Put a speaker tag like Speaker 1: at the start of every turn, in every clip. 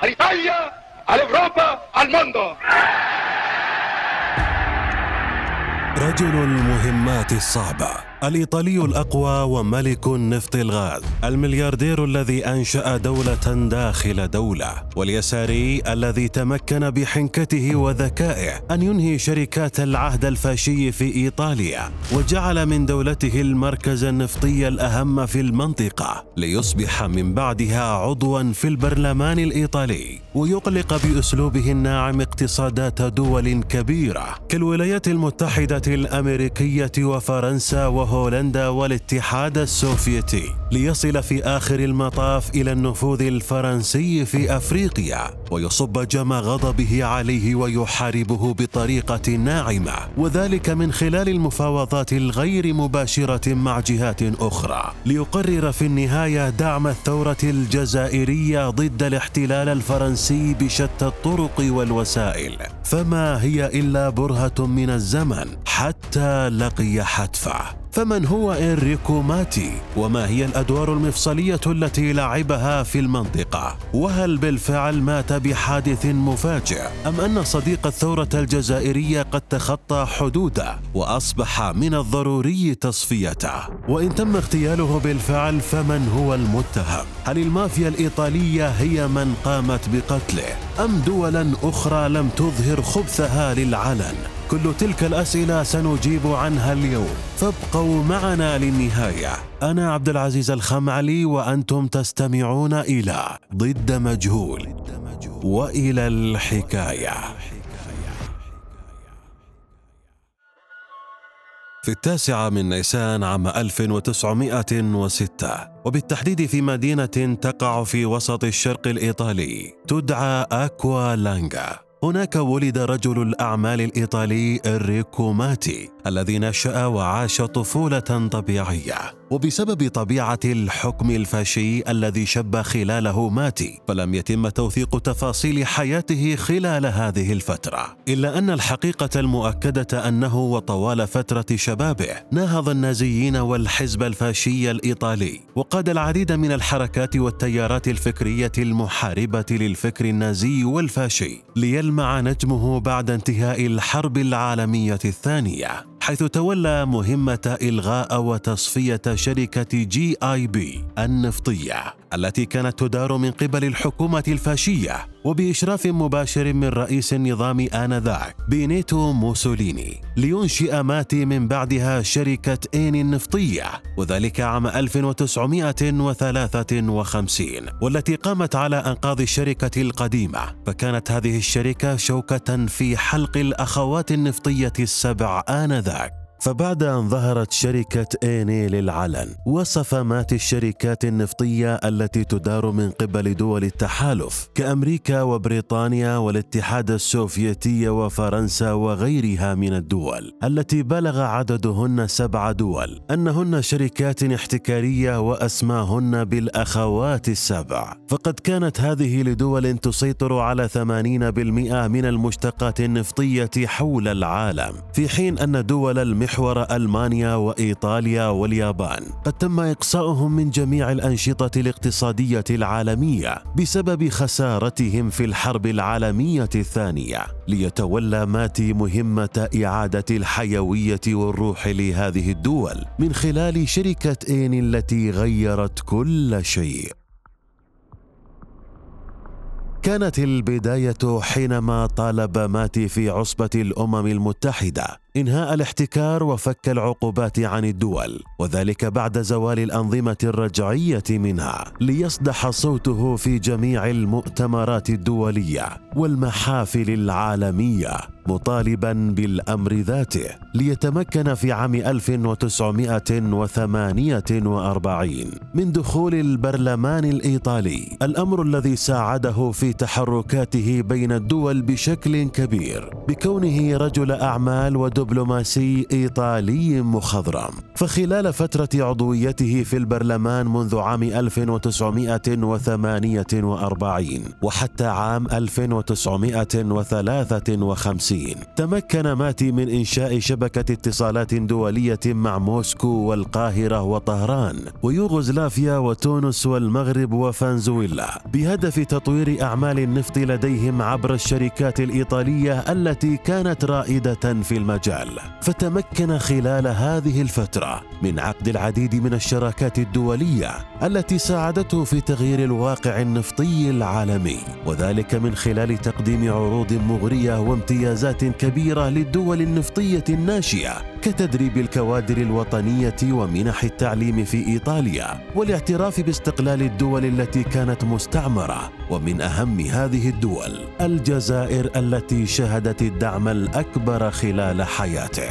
Speaker 1: all'Italia, all'Europa, al mondo.
Speaker 2: رجل المهمات الصعبه الإيطالي الأقوى وملك النفط الغاز الملياردير الذي أنشأ دولة داخل دولة واليساري الذي تمكن بحنكته وذكائه أن ينهي شركات العهد الفاشي في إيطاليا وجعل من دولته المركز النفطي الأهم في المنطقة ليصبح من بعدها عضوا في البرلمان الإيطالي ويقلق بأسلوبه الناعم اقتصادات دول كبيرة كالولايات المتحدة الأمريكية وفرنسا وهو هولندا والاتحاد السوفيتي ليصل في آخر المطاف إلى النفوذ الفرنسي في أفريقيا ويصب جمى غضبه عليه ويحاربه بطريقة ناعمة وذلك من خلال المفاوضات الغير مباشرة مع جهات أخرى. ليقرر في النهاية دعم الثورة الجزائرية ضد الاحتلال الفرنسي بشتى الطرق والوسائل. فما هي إلا برهة من الزمن حتى لقي حتفه. فمن هو إنريكو ماتي؟ وما هي الأدوار المفصلية التي لعبها في المنطقة؟ وهل بالفعل مات بحادث مفاجئ؟ أم أن صديق الثورة الجزائرية قد تخطى حدوده وأصبح من الضروري تصفيته؟ وإن تم اغتياله بالفعل فمن هو المتهم؟ هل المافيا الإيطالية هي من قامت بقتله؟ أم دولا أخرى لم تظهر خبثها للعلن؟ كل تلك الأسئلة سنجيب عنها اليوم. فابقوا معنا للنهاية. أنا عبد العزيز الخمعلي وأنتم تستمعون إلى ضد مجهول وإلى الحكاية. في التاسعة من نيسان عام 1906 وبالتحديد في مدينة تقع في وسط الشرق الإيطالي تدعى أكوا لانجا. هناك ولد رجل الأعمال الإيطالي إنريكو ماتي الذي نشأ وعاش طفولة طبيعية. وبسبب طبيعة الحكم الفاشي الذي شب خلاله ماتي فلم يتم توثيق تفاصيل حياته خلال هذه الفترة. إلا أن الحقيقة المؤكدة أنه وطوال فترة شبابه ناهض النازيين والحزب الفاشي الإيطالي. وقاد العديد من الحركات والتيارات الفكرية المحاربة للفكر النازي والفاشي ليلمع نجمه بعد انتهاء الحرب العالمية الثانية. حيث تولى مهمة إلغاء وتصفية شركة جي آي بي النفطية. التي كانت تدار من قبل الحكومة الفاشية وبإشراف مباشر من رئيس النظام آنذاك بينيتو موسوليني لينشئ ماتي من بعدها شركة إيني النفطية وذلك عام 1953 والتي قامت على أنقاض الشركة القديمة. فكانت هذه الشركة شوكة في حلق الأخوات النفطية السبع آنذاك. فبعد أن ظهرت شركة إيني للعلن وصف مات الشركات النفطية التي تدار من قبل دول التحالف كأمريكا وبريطانيا والاتحاد السوفيتي وفرنسا وغيرها من الدول التي بلغ عددهن سبع دول أنهن شركات احتكارية وأسماهن بالأخوات السبع. فقد كانت هذه لدول تسيطر على 80% من المشتقات النفطية حول العالم في حين أن دول المحور محور ألمانيا وإيطاليا واليابان. قد تم إقصاؤهم من جميع الأنشطة الاقتصادية العالمية بسبب خسارتهم في الحرب العالمية الثانية. ليتولى ماتي مهمه اعاده الحيوية والروح لهذه الدول من خلال شركة اين التي غيرت كل شيء. كانت البداية حينما طالب ماتي في عصبة الأمم المتحدة. إنهاء الاحتكار وفك العقوبات عن الدول وذلك بعد زوال الأنظمة الرجعية منها ليصدح صوته في جميع المؤتمرات الدولية والمحافل العالمية مطالبا بالأمر ذاته ليتمكن في عام 1948 من دخول البرلمان الإيطالي. الأمر الذي ساعده في تحركاته بين الدول بشكل كبير بكونه رجل أعمال ودول دبلوماسي إيطالي مخضرم. فخلال فترة عضويته في البرلمان منذ عام 1948 وحتى عام 1953 تمكن ماتي من إنشاء شبكة اتصالات دولية مع موسكو والقاهرة وطهران ويوغوسلافيا وتونس والمغرب وفنزويلا بهدف تطوير أعمال النفط لديهم عبر الشركات الإيطالية التي كانت رائدة في المجال. فتمكن خلال هذه الفترة من عقد العديد من الشراكات الدولية التي ساعدته في تغيير الواقع النفطي العالمي وذلك من خلال تقديم عروض مغرية وامتيازات كبيرة للدول النفطية الناشئة كتدريب الكوادر الوطنية ومنح التعليم في إيطاليا والاعتراف باستقلال الدول التي كانت مستعمرة ومن أهم هذه الدول الجزائر التي شهدت الدعم الأكبر خلال حياته.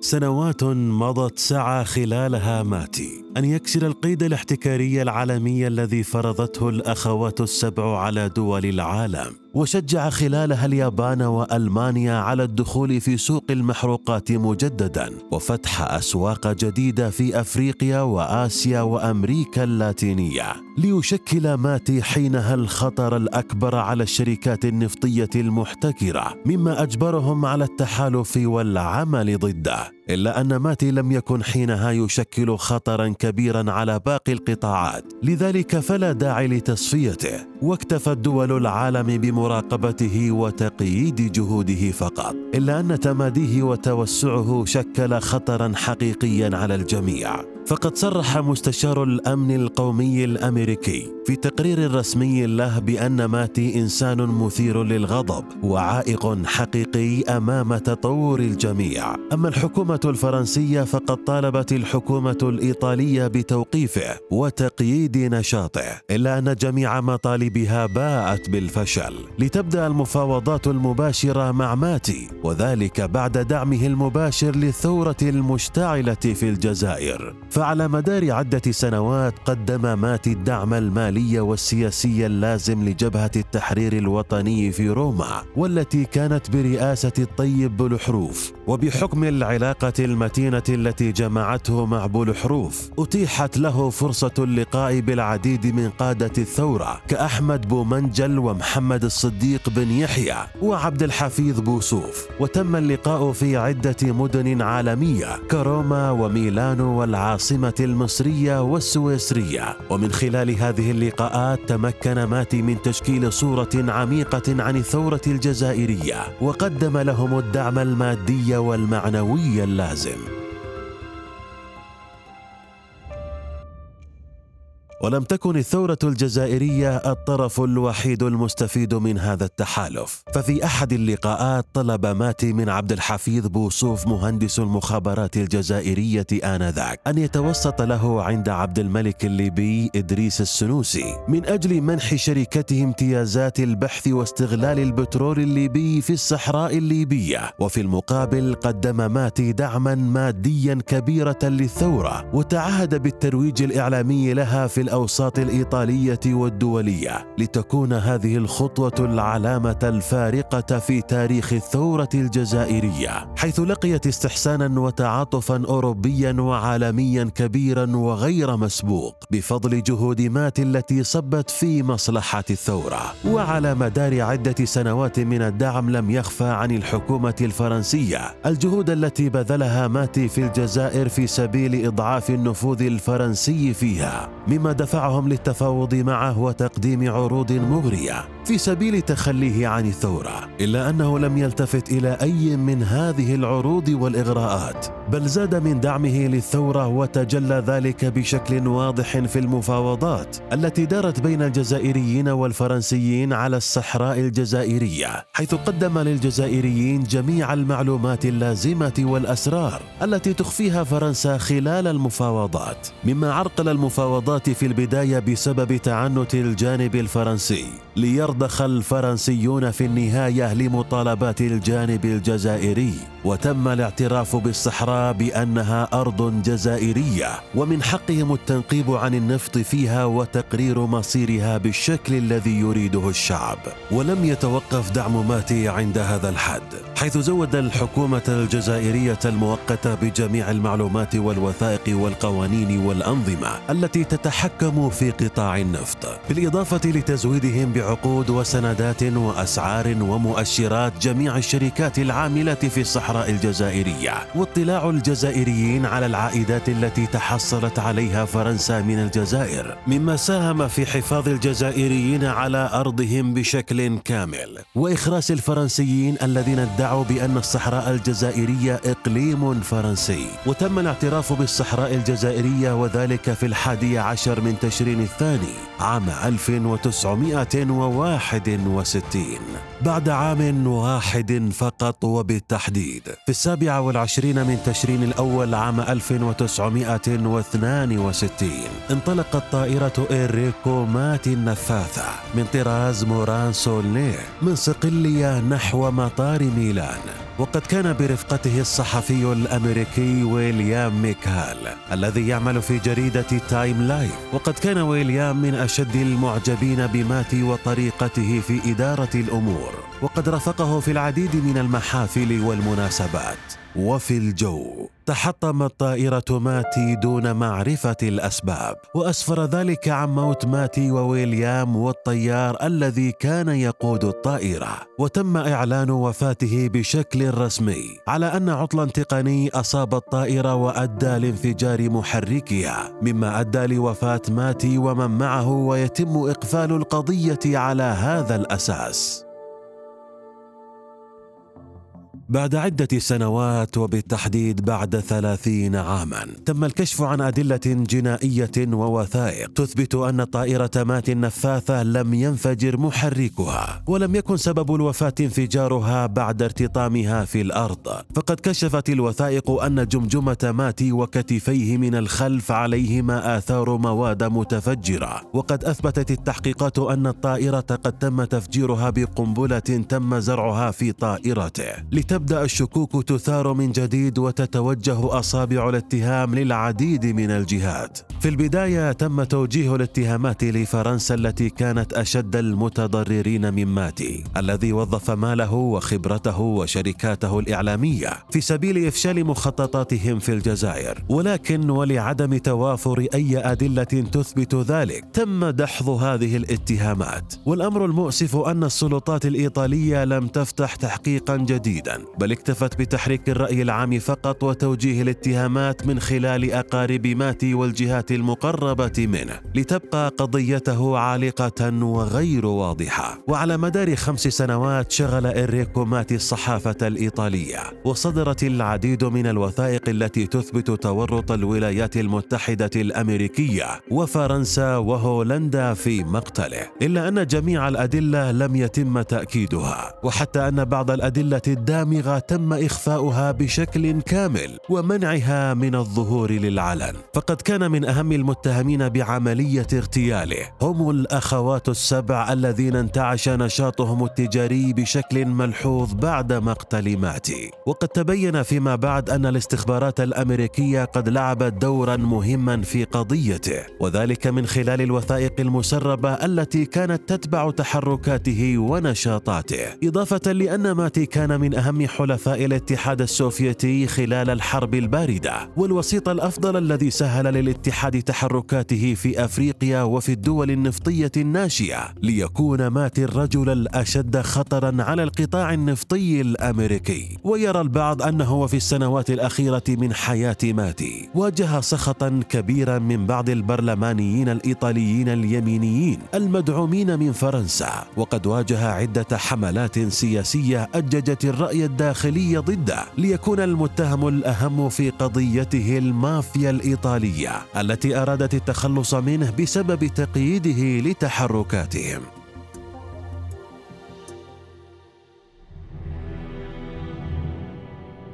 Speaker 2: سنوات مضت سعى خلالها ماتي أن يكسر القيد الاحتكاري العالمي الذي فرضته الأخوات السبع على دول العالم. وشجع خلالها اليابان وألمانيا على الدخول في سوق المحروقات مجددا وفتح أسواق جديدة في أفريقيا وآسيا وأمريكا اللاتينية ليشكل ماتي حينها الخطر الأكبر على الشركات النفطية المحتكرة مما أجبرهم على التحالف والعمل ضده. إلا أن ماتي لم يكن حينها يشكل خطرا كبيرا على باقي القطاعات. لذلك فلا داعي لتصفيته. واكتفت دول العالم بمراقبته وتقييد جهوده فقط. إلا أن تماديه وتوسعه شكل خطرا حقيقيا على الجميع. فقد صرح مستشار الأمن القومي الأمريكي في تقرير رسمي له بأن ماتي إنسان مثير للغضب وعائق حقيقي أمام تطور الجميع. أما الحكومة الفرنسية فقد طالبت الحكومة الإيطالية بتوقيفه وتقييد نشاطه إلا أن جميع مطالبها باءت بالفشل. لتبدأ المفاوضات المباشرة مع ماتي وذلك بعد دعمه المباشر للثورة المشتعلة في الجزائر. فعلى مدار عدة سنوات قدم ماتي الدعم المالي والسياسي اللازم لجبهة التحرير الوطني في روما والتي كانت برئاسة الطيب بلحروف. وبحكم العلاقة المتينة التي جمعته مع بلحروف أتيحت له فرصة اللقاء بالعديد من قادة الثورة كأحمد بومنجل ومحمد الصديق بن يحيى وعبد الحفيظ بوصوف وتم اللقاء في عدة مدن عالمية كروما وميلانو والعاصمة. العاصمة المصرية والسويسرية. ومن خلال هذه اللقاءات تمكن ماتي من تشكيل صورة عميقة عن الثورة الجزائرية وقدم لهم الدعم المادي والمعنوي اللازم. ولم تكن الثورة الجزائرية الطرف الوحيد المستفيد من هذا التحالف، ففي أحد اللقاءات طلب ماتي من عبد الحفيظ بوصوف مهندس المخابرات الجزائرية آنذاك أن يتوسط له عند عبد الملك الليبي إدريس السنوسي. من أجل منح شركته امتيازات البحث واستغلال البترول الليبي في الصحراء الليبية، وفي المقابل قدم ماتي دعما ماديا كبيرة للثورة، وتعهد بالترويج الإعلامي لها في الأوساط الإيطالية والدولية لتكون هذه الخطوة العلامة الفارقة في تاريخ الثورة الجزائرية حيث لقيت استحسانا وتعاطفا اوروبيا وعالميا كبيرا وغير مسبوق بفضل جهود مات التي صبت في مصلحة الثورة. وعلى مدار عدة سنوات من الدعم لم يخفى عن الحكومة الفرنسية الجهود التي بذلها ماتي في الجزائر في سبيل إضعاف النفوذ الفرنسي فيها مما دفعهم للتفاوض معه وتقديم عروض مغرية في سبيل تخليه عن الثورة إلا أنه لم يلتفت إلى أي من هذه العروض والإغراءات بل زاد من دعمه للثورة وتجلى ذلك بشكل واضح في المفاوضات التي دارت بين الجزائريين والفرنسيين على الصحراء الجزائرية حيث قدم للجزائريين جميع المعلومات اللازمة والأسرار التي تخفيها فرنسا خلال المفاوضات مما عرقل المفاوضات في البداية بسبب تعنت الجانب الفرنسي ليرضخ الفرنسيون في النهاية لمطالبات الجانب الجزائري. وتم الاعتراف بالصحراء بأنها أرض جزائرية ومن حقهم التنقيب عن النفط فيها وتقرير مصيرها بالشكل الذي يريده الشعب. ولم يتوقف دعم ماتي عند هذا الحد حيث زود الحكومة الجزائرية المؤقتة بجميع المعلومات والوثائق والقوانين والأنظمة التي تتحكم في قطاع النفط بالإضافة لتزويدهم بعقود وسندات وأسعار ومؤشرات جميع الشركات العاملة في الصحراء. الجزائرية واطلاع الجزائريين على العائدات التي تحصلت عليها فرنسا من الجزائر مما ساهم في حفاظ الجزائريين على أرضهم بشكل كامل. وإخراس الفرنسيين الذين ادعوا بأن الصحراء الجزائرية إقليم فرنسي. وتم الاعتراف بالصحراء الجزائرية وذلك في الحادي عشر من تشرين الثاني عام 1961 بعد عام واحد فقط وبالتحديد. في السابع والعشرين من تشرين الأول عام 1962 انطلقت طائرة إنريكو ماتي النفاثة من طراز موران سولنيه من صقلية نحو مطار ميلان. وقد كان برفقته الصحفي الأمريكي ويليام ميكال الذي يعمل في جريدة Time Life. وقد كان ويليام من أشد المعجبين بماتي وطريقته في إدارة الأمور. وقد رافقه في العديد من المحافل والمناسبات. وفي الجو. تحطمت طائرة ماتي دون معرفة الأسباب وأسفر ذلك عن موت ماتي وويليام والطيار الذي كان يقود الطائرة. وتم إعلان وفاته بشكل رسمي على أن عطلا تقني أصاب الطائرة وأدى لانفجار محركها مما أدى لوفاة ماتي ومن معه ويتم إقفال القضية على هذا الأساس. بعد عدة سنوات وبالتحديد بعد ثلاثين عاما تم الكشف عن أدلة جنائية ووثائق تثبت أن طائرة مات النفاثة لم ينفجر محركها ولم يكن سبب الوفاة انفجارها بعد ارتطامها في الأرض. فقد كشفت الوثائق أن جمجمة ماتي وكتفيه من الخلف عليهما آثار مواد متفجرة. وقد أثبتت التحقيقات أن الطائرة قد تم تفجيرها بقنبلة تم زرعها في طائرته. تبدأ الشكوك تثار من جديد وتتوجه أصابع الاتهام للعديد من الجهات. في البداية تم توجيه الاتهامات لفرنسا التي كانت أشد المتضررين من ماتي الذي وظف ماله وخبرته وشركاته الإعلامية في سبيل إفشال مخططاتهم في الجزائر. ولكن ولعدم توافر أي أدلة تثبت ذلك تم دحض هذه الاتهامات. والأمر المؤسف أن السلطات الإيطالية لم تفتح تحقيقا جديدا. بل اكتفت بتحريك الرأي العام فقط وتوجيه الاتهامات من خلال أقارب ماتي والجهات المقربة منه لتبقى قضيته عالقة وغير واضحة. وعلى مدار خمس سنوات شغل إنريكو ماتي الصحافة الإيطالية وصدرت العديد من الوثائق التي تثبت تورط الولايات المتحدة الأمريكية وفرنسا وهولندا في مقتله. إلا أن جميع الأدلة لم يتم تأكيدها وحتى أن بعض الأدلة الدامغة الصبغه تم إخفاؤها بشكل كامل ومنعها من الظهور للعلن. فقد كان من أهم المتهمين بعملية اغتياله. هم الأخوات السبع الذين انتعش نشاطهم التجاري بشكل ملحوظ بعد مقتل ماتي. وقد تبين فيما بعد أن الاستخبارات الأمريكية قد لعبت دورا مهما في قضيته وذلك من خلال الوثائق المسربة التي كانت تتبع تحركاته ونشاطاته. إضافة لأن ماتي كان من أهم حلفاء الاتحاد السوفيتي خلال الحرب الباردة والوسيط الأفضل الذي سهل للاتحاد تحركاته في أفريقيا وفي الدول النفطية الناشئة ليكون ماتي الرجل الأشد خطرا على القطاع النفطي الأمريكي. ويرى البعض أنه وفي السنوات الأخيرة من حياة ماتي واجه سخطا كبيرا من بعض البرلمانيين الإيطاليين اليمينيين المدعومين من فرنسا وقد واجه عدة حملات سياسية أججت الرأي الداخلي ضده ليكون المتهم الأهم في قضيته المافيا الإيطالية التي أرادت التخلص منه بسبب تقييده لتحركاتهم.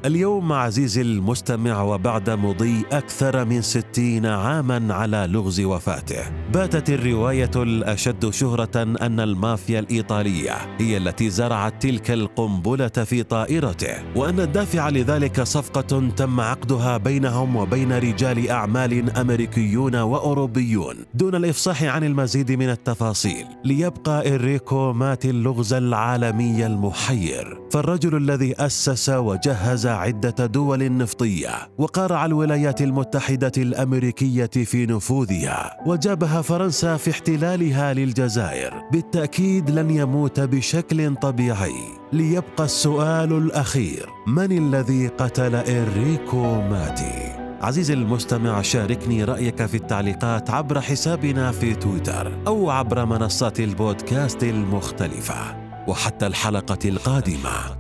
Speaker 2: اليوم عزيزي المستمع وبعد مضي أكثر من ستين عاما على لغز وفاته باتت الرواية الأشد شهرة أن المافيا الإيطالية هي التي زرعت تلك القنبلة في طائرته وأن الدافع لذلك صفقة تم عقدها بينهم وبين رجال أعمال أمريكيون وأوروبيون دون الإفصاح عن المزيد من التفاصيل ليبقى إنريكو مات اللغز العالمي المحير فالرجل الذي أسس وجهز عدة دول نفطية وقارع الولايات المتحدة الأمريكية في نفوذها وجابها فرنسا في احتلالها للجزائر. بالتأكيد لن يموت بشكل طبيعي. ليبقى السؤال الأخير من الذي قتل إنريكو ماتي؟ عزيزي المستمع شاركني رأيك في التعليقات عبر حسابنا في تويتر أو عبر منصات البودكاست المختلفة وحتى الحلقة القادمة.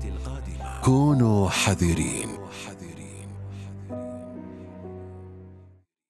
Speaker 2: كونوا حذرين.